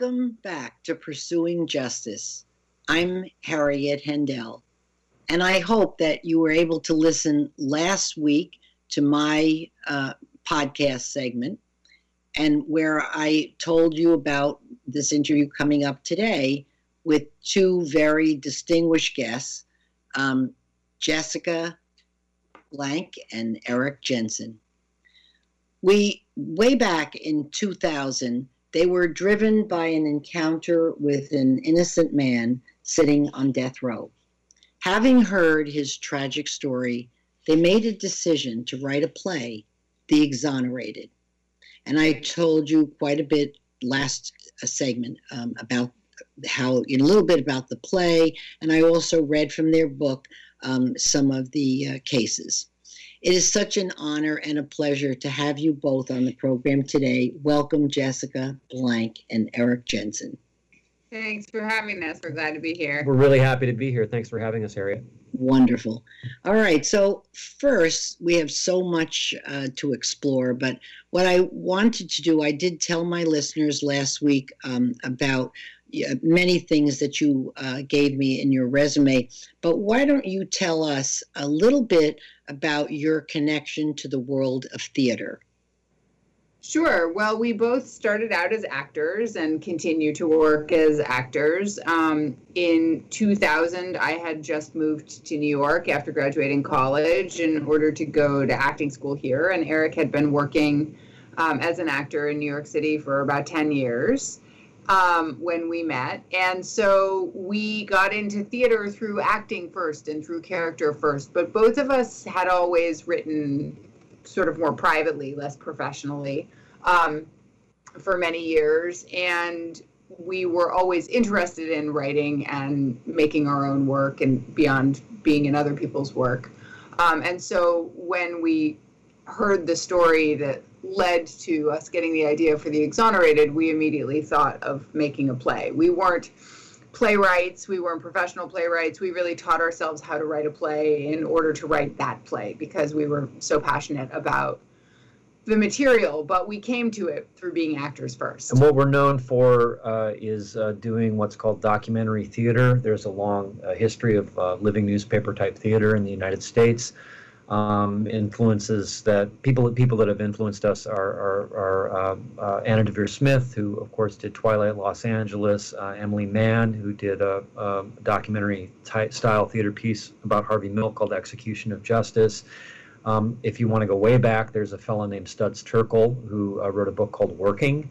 Welcome back to Pursuing Justice. I'm Harriet Hendel, and I hope that you were able to listen last week to my uh, podcast segment and where I told you about this interview coming up today with two very distinguished guests, um, Jessica Blank and Erik Jensen. We, way back in 2000, they were driven by an encounter with an innocent man sitting on death row. Having heard his tragic story, they made a decision to write a play, The Exonerated. And I told you quite a bit last uh, segment um, about how, in a little bit about the play, and I also read from their book um, some of the uh, cases. It is such an honor and a pleasure to have you both on the program today. Welcome, Jessica Blank and Erik Jensen. Thanks for having us. We're glad to be here. We're really happy to be here. Thanks for having us, Harriet. Wonderful. All right. So, first, we have so much uh, to explore, but what I wanted to do, I did tell my listeners last week um, about many things that you uh, gave me in your resume, but why don't you tell us a little bit about your connection to the world of theater? Sure. Well, we both started out as actors and continue to work as actors. Um, in 2000, I had just moved to New York after graduating college in order to go to acting school here, and Erik had been working um, as an actor in New York City for about 10 years um, when we met. And so we got into theater through acting first and through character first. But both of us had always written sort of more privately, less professionally, um, for many years. And we were always interested in writing and making our own work and beyond being in other people's work. Um, and so when we heard the story that led to us getting the idea for the exonerated, we immediately thought of making a play. We weren't playwrights, we weren't professional playwrights. We really taught ourselves how to write a play in order to write that play because we were so passionate about the material, but we came to it through being actors first. And what we're known for uh, is uh, doing what's called documentary theater. There's a long uh, history of uh, living newspaper type theater in the United States um, influences that people people that have influenced us are, are, are uh, uh, Anna Deavere Smith, who of course did Twilight Los Angeles, uh, Emily Mann, who did a, a documentary style theater piece about Harvey Milk called Execution of Justice. Um, if you want to go way back, there's a fellow named Studs Terkel who uh, wrote a book called Working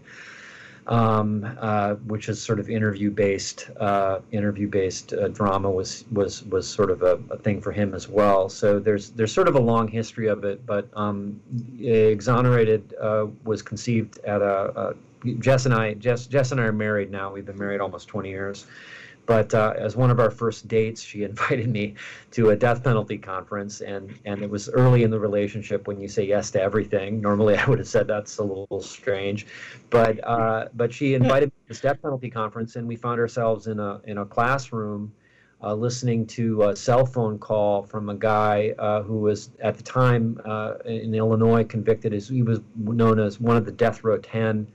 um, uh, which is sort of interview based uh, interview based uh, drama was was was sort of a, a, thing for him as well. So there's there's sort of a long history of it, but um, exonerated uh, was conceived at a, a, Jess and I Jess Jess and I are married now. We've been married almost 20 years. But uh, as one of our first dates, she invited me to a death penalty conference, and, and it was early in the relationship when you say yes to everything. Normally, I would have said that's a little strange, but uh, but she invited me to this death penalty conference, and we found ourselves in a in a classroom. Uh, listening to a cell phone call from a guy uh, who was at the time uh, in Illinois convicted as he was known as one of the death row 10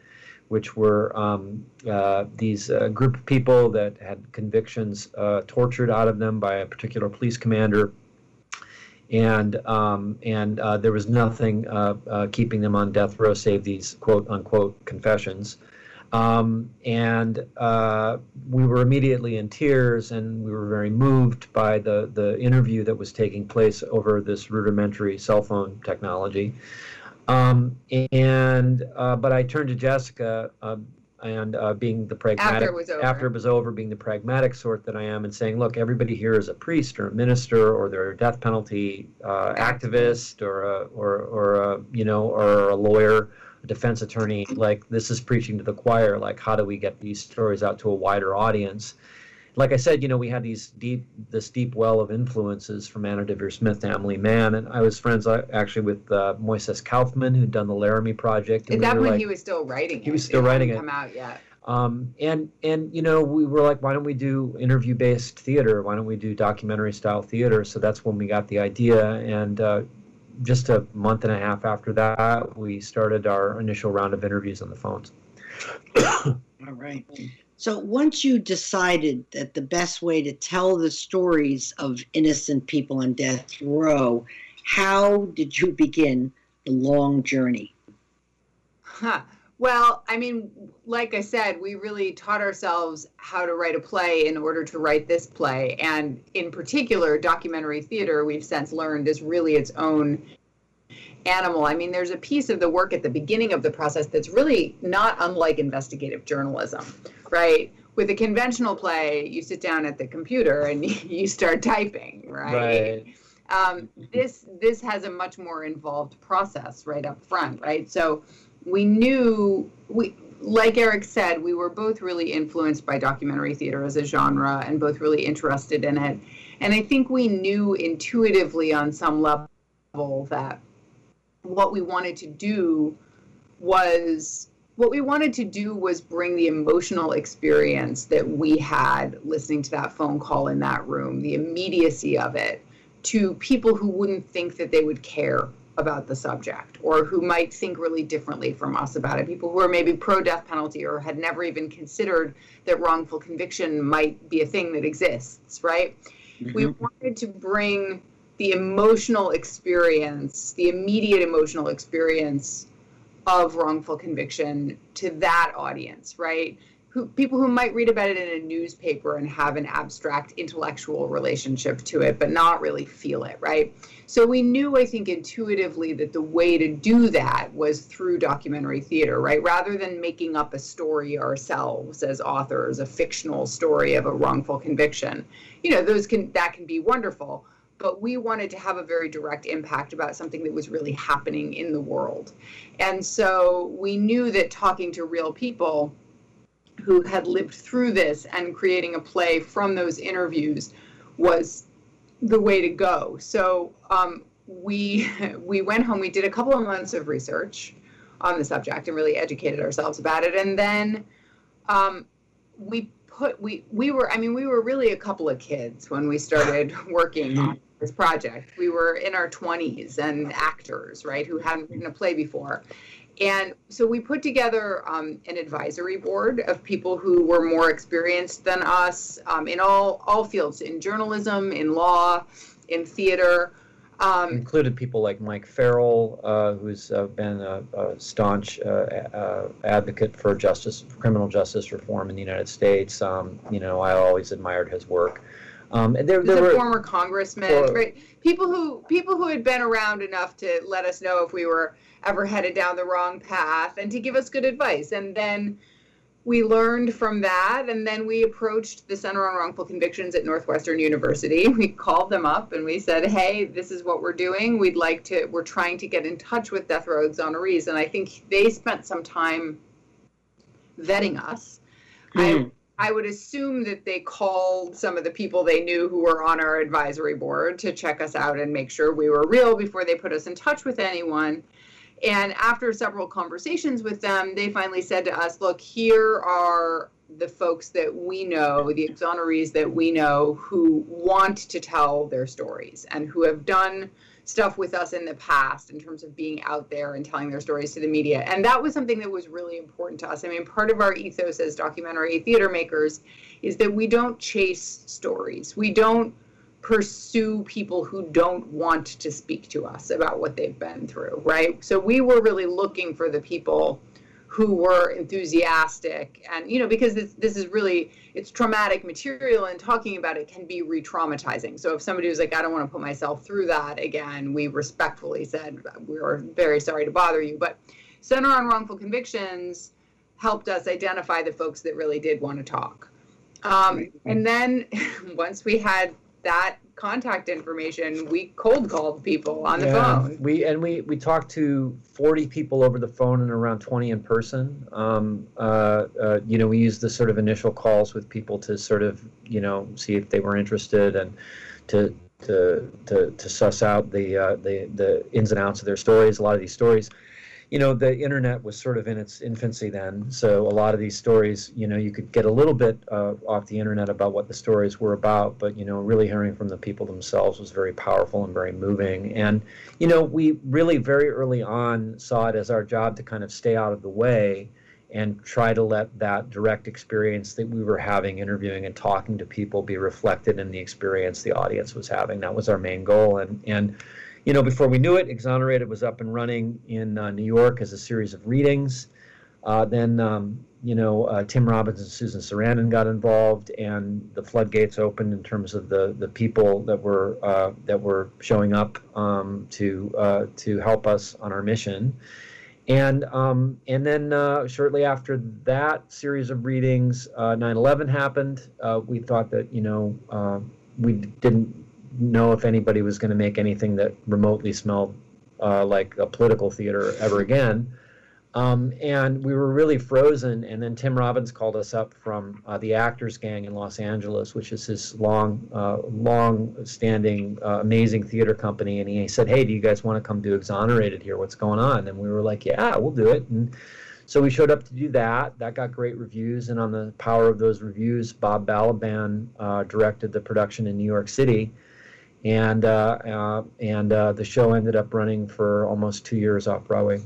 which were um, uh, these uh, group of people that had convictions uh, tortured out of them by a particular police commander. And um, and uh, there was nothing uh, uh, keeping them on death row save these quote unquote confessions. Um, and we were immediately in tears, and we were very moved by the the interview that was taking place over this rudimentary cell phone technology. Um, and uh, but I turned to Jessica, uh, and uh, being the pragmatic after it, was over. after it was over, being the pragmatic sort that I am, and saying, look, everybody here is a priest or a minister or they're a death penalty uh, activist or a, or or a, you know or a lawyer, a defense attorney. Like this is preaching to the choir. Like how do we get these stories out to a wider audience? Like I said, you know, we had these deep, this deep well of influences from Anna Deavere Smith to Emily Mann, and I was friends uh, actually with uh, Moises Kaufman, who'd done the Laramie Project. Is that we when like, he was still writing? He was still writing it. Come out yet? Um, and and you know, we were like, why don't we do interview-based theater? Why don't we do documentary-style theater? So that's when we got the idea, and uh, just a month and a half after that, we started our initial round of interviews on the phones. All right. So once you decided that the best way to tell the stories of innocent people on death row, how did you begin the long journey? Huh. Well, I mean, like I said, we really taught ourselves how to write a play in order to write this play. And in particular, documentary theater, we've since learned, is really its own animal. I mean, there's a piece of the work at the beginning of the process that's really not unlike investigative journalism, right? With a conventional play, you sit down at the computer and you start typing, right? Right. Um, this this has a much more involved process right up front, right? So we knew we like Erik said, we were both really influenced by documentary theater as a genre and both really interested in it. And I think we knew intuitively on some level that what we wanted to do was what we wanted to do was bring the emotional experience that we had listening to that phone call in that room, the immediacy of it, to people who wouldn't think that they would care about the subject or who might think really differently from us about it. People who are maybe pro death penalty or had never even considered that wrongful conviction might be a thing that exists, right? Mm-hmm. We wanted to bring the emotional experience, the immediate emotional experience of wrongful conviction to that audience, right? Who, people who might read about it in a newspaper and have an abstract intellectual relationship to it, but not really feel it, right? So we knew, I think, intuitively that the way to do that was through documentary theater, right? Rather than making up a story ourselves as authors, a fictional story of a wrongful conviction. You know, those can that can be wonderful but we wanted to have a very direct impact about something that was really happening in the world. And so we knew that talking to real people who had lived through this and creating a play from those interviews was the way to go. So um, we we went home. We did a couple of months of research on the subject and really educated ourselves about it. And then um, we put we we were I mean we were really a couple of kids when we started working on this project. We were in our 20s and actors, right, who hadn't written a play before. And so we put together um, an advisory board of people who were more experienced than us um, in all, all fields in journalism, in law, in theater. Um, included people like Mike Farrell, uh, who's uh, been a, a staunch uh, uh advocate for justice, criminal justice reform in the United States. Um, you know, I always admired his work. Um, and there, there were former congressman, right? People who people who had been around enough to let us know if we were ever headed down the wrong path and to give us good advice. And then we learned from that, and then we approached the Center on Wrongful Convictions at Northwestern University. We called them up and we said, "Hey, this is what we're doing. We'd like to. We're trying to get in touch with death row exonerees." And I think they spent some time vetting us. Mm. I hmm. I would assume that they called some of the people they knew who were on our advisory board to check us out and make sure we were real before they put us in touch with anyone. And after several conversations with them, they finally said to us, look, here are the folks that we know, the exonerees that we know who want to tell their stories and who have done stuff with us in the past in terms of being out there and telling their stories to the media. And that was something that was really important to us. I mean, part of our ethos as documentary theater makers is that we don't chase stories. We don't pursue people who don't want to speak to us about what they've been through, right? So we were really looking for the people who were enthusiastic. And you know because this, this is really it's traumatic material and talking about it can be re-traumatizing. So if somebody was like i don't want to put myself through that again we respectfully said we are very sorry to bother you. But center on wrongful convictions helped us identify the folks that really did want to talk. Um, and then once we had that contact information, we cold called people on the yeah, phone. We and we we talked to 40 people over the phone and around 20 in person. Um, uh, uh, you know, we used the sort of initial calls with people to sort of you know see if they were interested and to to to, to suss out the uh, the the ins and outs of their stories. A lot of these stories you know the internet was sort of in its infancy then. So a lot of these stories you know you could get a little bit uh, off the internet about what the stories were about but you know really hearing from the people themselves was very powerful and very moving. And you know we really very early on saw it as our job to kind of stay out of the way and try to let that direct experience that we were having interviewing and talking to people be reflected in the experience the audience was having. That was our main goal. And and you know before we knew it exonerated was up and running in uh, new york as a series of readings uh, then um, you know uh, tim robbins and susan sarandon got involved and the floodgates opened in terms of the the people that were uh, that were showing up um, to uh, to help us on our mission and um, and then uh, shortly after that series of readings, uh, 9/11 happened. Uh, we thought that you know we didn't know if anybody was going to make anything that remotely smelled uh, like a political theater ever again. Um, and we were really frozen. And then Tim Robbins called us up from uh, the Actors Gang in Los Angeles, which is his long, uh, long-standing, uh, amazing theater company. And he said, "Hey, do you guys want to come do Exonerated here? What's going on?" And we were like, "Yeah, we'll do it." And so we showed up to do that. That got great reviews. And on the power of those reviews, Bob Balaban uh, directed the production in New York City. And uh, uh, and the show ended up running for almost two years off Broadway.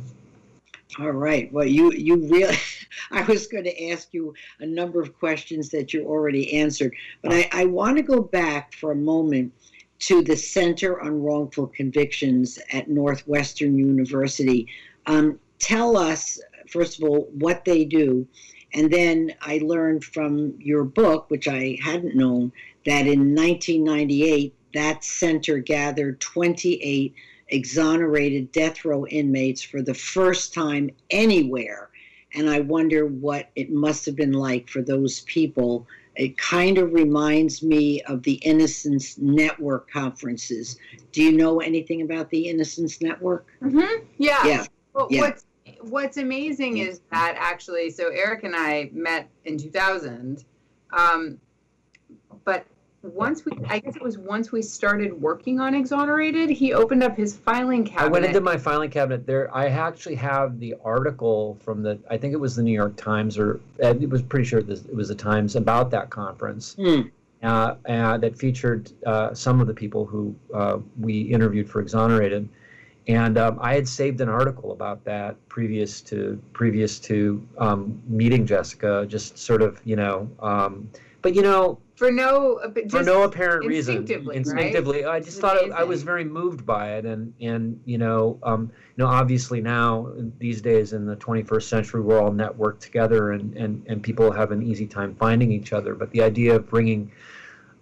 All right. Well, you you really. I was going to ask you a number of questions that you already answered, but I, I want to go back for a moment to the Center on Wrongful Convictions at Northwestern University. Um, tell us, first of all, what they do. And then I learned from your book, which I hadn't known, that in 1998, that center gathered 28 exonerated death row inmates for the first time anywhere. And I wonder what it must have been like for those people. It kind of reminds me of the Innocence Network conferences. Do you know anything about the Innocence Network? Mm-hmm. Yeah. Yeah. Well, yeah. What's, what's amazing is that actually, so Erik and I met in 2000. Um, but once we i guess it was once we started working on exonerated he opened up his filing cabinet i went into my filing cabinet there i actually have the article from the i think it was the new york times or it was pretty sure it was the times about that conference mm. uh, uh, that featured uh, some of the people who uh, we interviewed for exonerated and um, I had saved an article about that previous to previous to um, meeting Jessica, just sort of you know. Um, but you know, for no for no apparent reason instinctively, right? i just thought it, i was very moved by it and and you know um, you know obviously now these days in the 21st century we're all networked together and and and people have an easy time finding each other. But the idea of bringing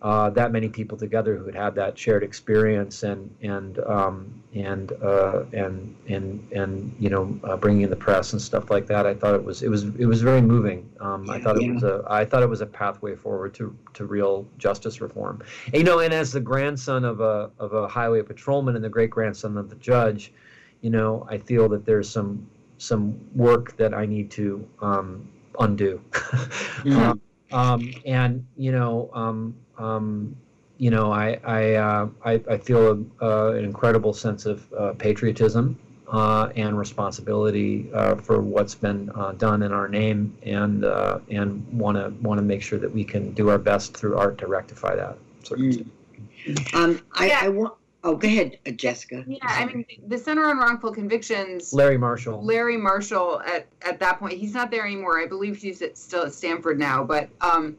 uh, that many people together who had had that shared experience and and um, and uh, and and and you know uh, bringing in the press and stuff like that. I thought it was it was it was very moving. Um, I thought it was a I thought it was a pathway forward to to real justice reform. And, you know, and as the grandson of a of a highway patrolman and the great grandson of the judge, you know, I feel that there's some some work that I need to um, undo. Mm-hmm. um, um, and you know, um, um, you know, I I, uh, I, I feel a, uh, an incredible sense of uh, patriotism uh, and responsibility uh, for what's been uh, done in our name, and and want to want to make sure that we can do our best through art to rectify that. Mm. Um, I, yeah. I want. Oh, go ahead, Jessica. Yeah, I mean, the Center on Wrongful Convictions. Larry Marshall. Larry Marshall. At at that point, he's not there anymore. I believe he's at, still at Stanford now, but um,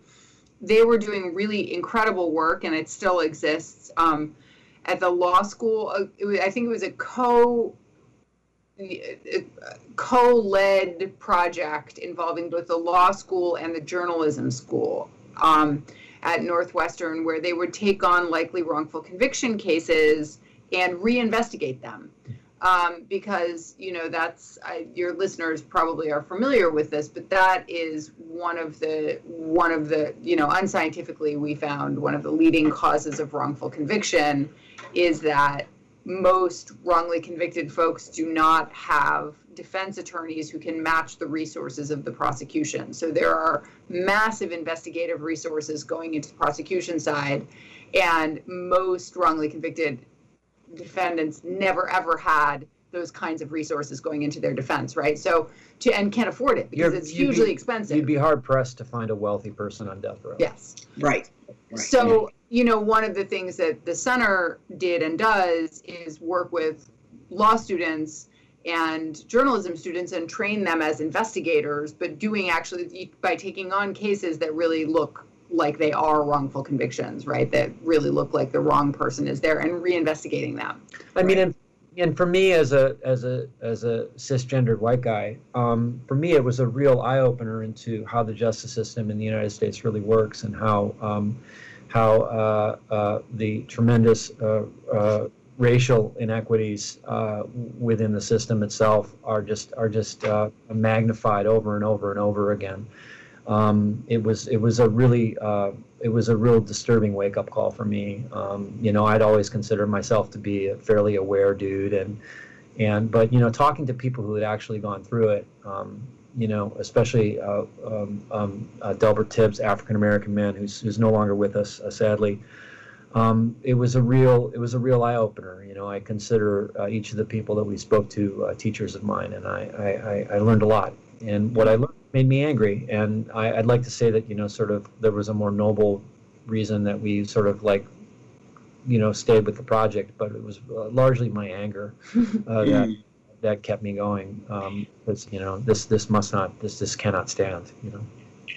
they were doing really incredible work, and it still exists. Um, at the law school, uh, was, I think it was a co co-led project involving both the law school and the journalism school um, at Northwestern, where they would take on likely wrongful conviction cases and reinvestigate them. Um, because you know that's I, your listeners probably are familiar with this, but that is one of the one of the you know unscientifically we found one of the leading causes of wrongful conviction is that most wrongly convicted folks do not have defense attorneys who can match the resources of the prosecution. So there are massive investigative resources going into the prosecution side, and most wrongly convicted defendants never ever had those kinds of resources going into their defense, right? So to and can't afford it because You're, it's hugely be, expensive. You'd be hard pressed to find a wealthy person on death row. Yes. Right. right. So, you know, one of the things that the center did and does is work with law students and journalism students and train them as investigators, but doing actually by taking on cases that really look like they are wrongful convictions, right? That really look like the wrong person is there and reinvestigating them. I mean, and, and for me as a as a as a cisgendered white guy, um, for me it was a real eye opener into how the justice system in the United States really works and how um, how uh, uh, the tremendous uh, uh racial inequities uh, within the system itself are just are just uh, magnified over and over and over again. Um, it was it was a really uh, it was a real disturbing wake up call for me. Um, you know, I'd always considered myself to be a fairly aware dude, and and but you know, talking to people who had actually gone through it, um, you know, especially uh, um, um, uh, Delbert Tibbs, African American man who's who's no longer with us, uh, sadly um, it was a real it was a real eye opener. You know, I consider uh, each of the people that we spoke to uh, teachers of mine, and I, I, I learned a lot. And what I learned made me angry. And I, would like to say that you know, sort of, there was a more noble reason that we sort of like, you know, stayed with the project, but it was uh, largely my anger uh, that that kept me going. Because um, you know, this this must not this this cannot stand. You know.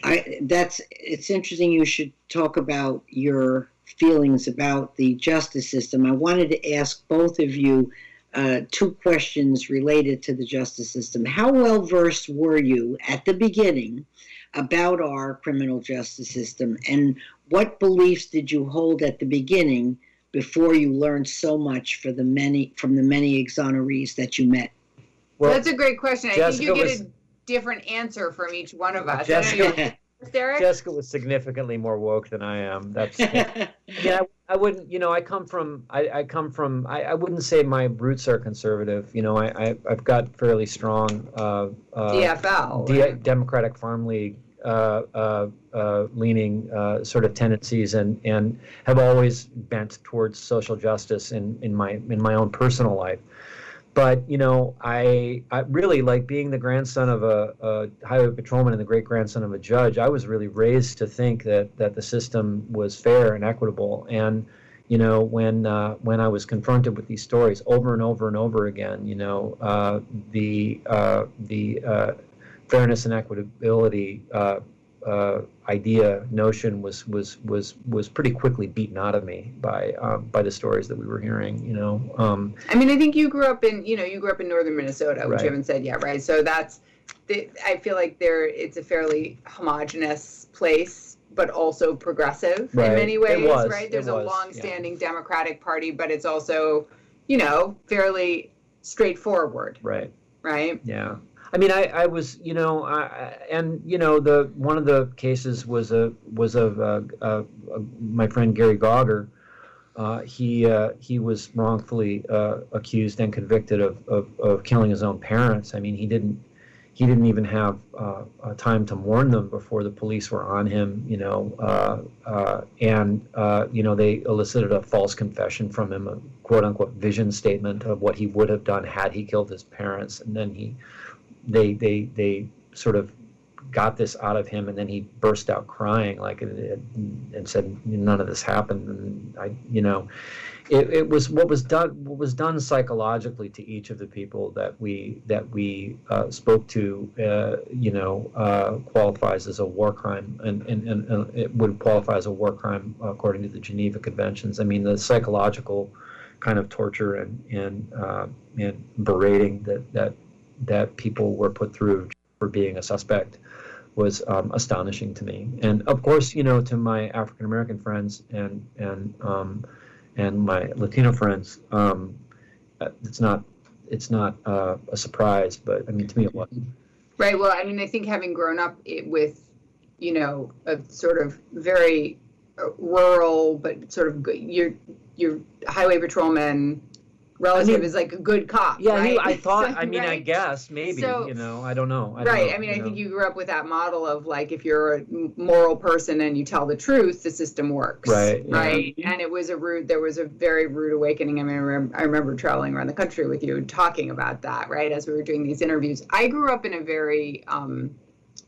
I that's it's interesting. You should talk about your feelings about the justice system. I wanted to ask both of you uh, two questions related to the justice system. How well versed were you at the beginning about our criminal justice system, and what beliefs did you hold at the beginning before you learned so much for the many from the many exonerees that you met? Well, that's a great question. I think you get was, a different answer from each one of us. Jessica, Derek? Jessica was significantly more woke than I am. That's yeah. I, I, wouldn't. You know, I come from. I, I come from. I, I wouldn't say my roots are conservative. You know, I, I have got fairly strong uh, uh, DFL, D- right? Democratic Farm League uh, uh, uh, leaning uh, sort of tendencies and and have always bent towards social justice in in my in my own personal life but you know, I, I really like being the grandson of a, a, highway patrolman and the great grandson of a judge. I was really raised to think that that the system was fair and equitable. And you know, when uh, when I was confronted with these stories over and over and over again, you know, uh, the uh, the uh, fairness and equitability uh, idea notion was was was was pretty quickly beaten out of me by um, by the stories that we were hearing. You know, um, I mean, I think you grew up in you know you grew up in northern Minnesota, which right. you haven't said yet, right? So that's the, I feel like there it's a fairly homogenous place, but also progressive right. in many ways, was, right? There's was, a long-standing yeah. Democratic Party, but it's also you know fairly straightforward, right? Right. Yeah. I mean, I, I was, you know, I, and you know, the one of the cases was a was of uh, uh, my friend Gary Gauger. Uh, he uh, he was wrongfully accused and convicted of, of, of killing his own parents. I mean, he didn't he didn't even have time to warn them before the police were on him. You know, and you know they elicited a false confession from him, a quote unquote vision statement of what he would have done had he killed his parents, and then he they they they sort of got this out of him, and then he burst out crying like and said none of this happened, and I you know. It, it was what was done what was done psychologically to each of the people that we that we uh, spoke to uh, you know uh, qualifies as a war crime and, and, and it would qualify as a war crime according to the Geneva Conventions. I mean the psychological kind of torture and and uh, and berating that that that people were put through for being a suspect was um, astonishing to me. And of course, you know, to my African American friends and and um, and my Latino friends, um, it's not it's not uh, a surprise, but I mean, to me, it was. Right. Well, I mean, I think having grown up with, you know, a sort of very uh, rural, but sort of your your highway patrolman relative I mean, is like a good cop. Yeah, right? I thought. I mean, right? I guess maybe. So, you know, I don't know. I don't right. Know, I mean, I know. think you grew up with that model of like if you're a moral person and you tell the truth, the system works. Right. Right. Yeah. And it was a rude. There was a very rude awakening. I mean, I remember, I remember traveling around the country with you and talking about that. Right. As we were doing these interviews, I grew up in a very um,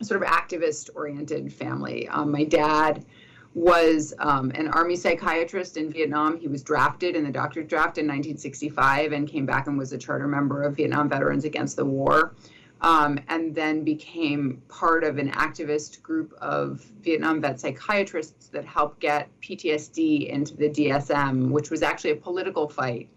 sort of activist-oriented family. Um, my dad was um, an army psychiatrist in Vietnam. He was drafted in the doctorate draft in 1965 and came back and was a charter member of Vietnam Veterans Against the War. Um, and then became part of an activist group of Vietnam vet psychiatrists that helped get PTSD into the DSM, which was actually a political fight.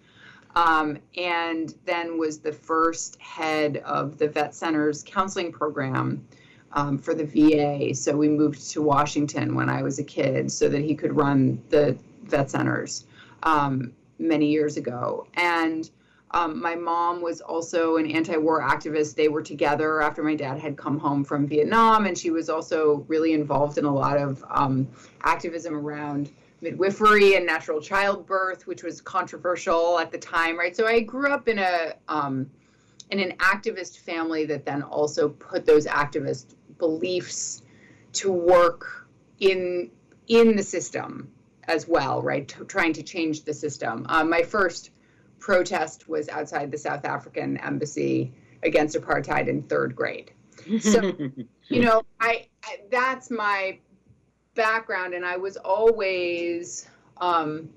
Um, and then was the first head of the Vet Center's counseling program um, for the VA. So we moved to Washington when I was a kid so that he could run the vet centers um, many years ago. And um, my mom was also an anti war activist. They were together after my dad had come home from Vietnam, and she was also really involved in a lot of um, activism around midwifery and natural childbirth, which was controversial at the time, right? So I grew up in a um, in an activist family that then also put those activist beliefs to work in in the system as well, right? T- trying to change the system. Um, my first protest was outside the South African embassy against apartheid in third grade. So, you know, I, I, that's my background, and I was always, um,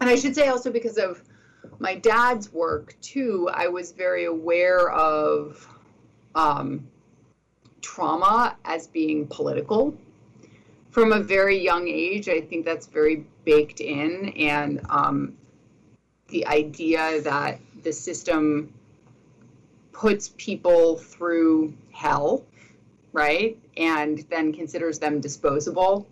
and I should say also because of my dad's work too, I was very aware of um, trauma as being political from a very young age. I think that's very baked in, and um, the idea that the system puts people through hell, right, and then considers them disposable,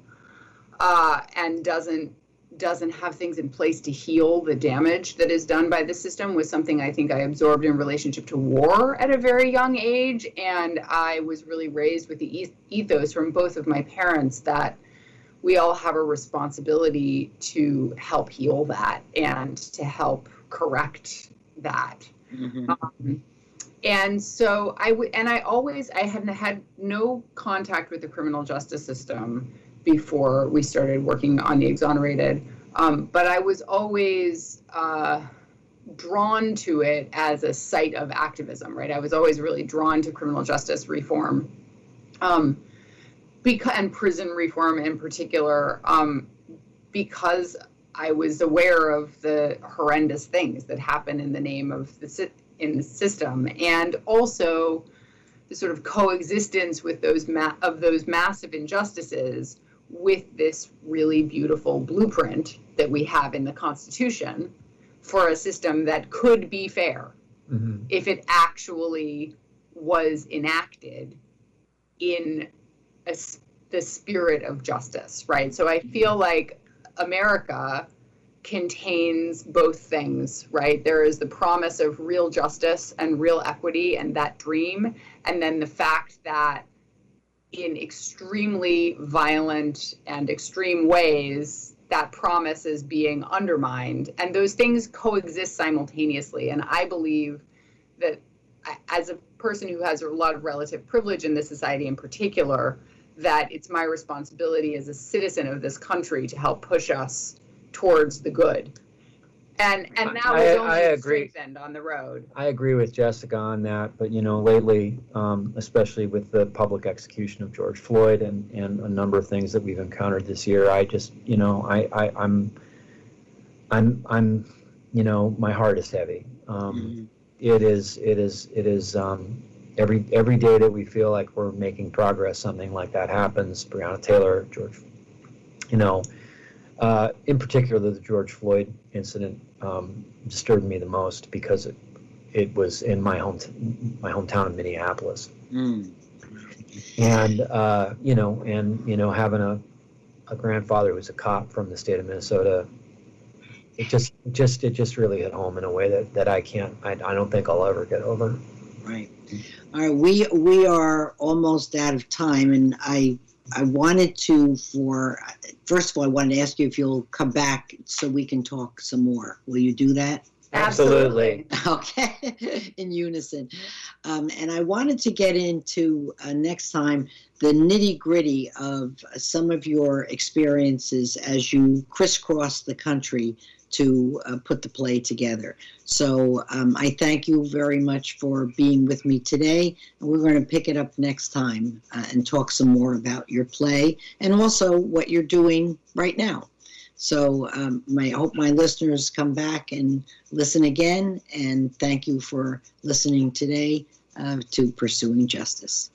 uh, and doesn't doesn't have things in place to heal the damage that is done by the system was something I think I absorbed in relationship to war at a very young age. And I was really raised with the ethos from both of my parents that we all have a responsibility to help heal that and to help correct that. Mm-hmm. Um, and so I would, and I always, I had had no contact with the criminal justice system before we started working on the exonerated. Um, but I was always uh, drawn to it as a site of activism, right? I was always really drawn to criminal justice reform, um, because and prison reform in particular, um, because I was aware of the horrendous things that happen in the name of the in the system, and also the sort of coexistence with those ma- of those massive injustices with this really beautiful blueprint that we have in the Constitution for a system that could be fair mm-hmm. if it actually was enacted in a, the spirit of justice, right? So I feel like America contains both things, right? There is the promise of real justice and real equity and that dream, and then the fact that in extremely violent and extreme ways, that promise is being undermined. And those things coexist simultaneously. And I believe that as a person who has a lot of relative privilege in this society in particular, that it's my responsibility as a citizen of this country to help push us towards the good and and that was only I agree. strengthened on the road. I agree with Jessica on that, but you know, lately, um, especially with the public execution of George Floyd and, and a number of things that we've encountered this year, I just, you know, I, I I'm, I'm, I'm, you know, my heart is heavy. Um, mm-hmm. it is, it is, it is. Um, every every day that we feel like we're making progress, something like that happens. Breonna Taylor, George, you know uh, in particular, the George Floyd incident um, disturbed me the most because it, it was in my home my hometown of Minneapolis, mm. and uh, you know, and you know, having a a grandfather who was a cop from the state of Minnesota, it just just it just really hit home in a way that that I can't I, I don't think I'll ever get over. Right. All right. We we are almost out of time, and I I wanted to for first of all, I wanted to ask you if you'll come back so we can talk some more. Will you do that? Absolutely. Okay, in unison. Um, and I wanted to get into uh, next time the nitty gritty of some of your experiences as you crisscross the country to uh, put the play together. So um, I thank you very much for being with me today. And we're going to pick it up next time uh, and talk some more about your play and also what you're doing right now. So um, my, I hope my listeners come back and listen again. And thank you for listening today uh, to Pursuing Justice.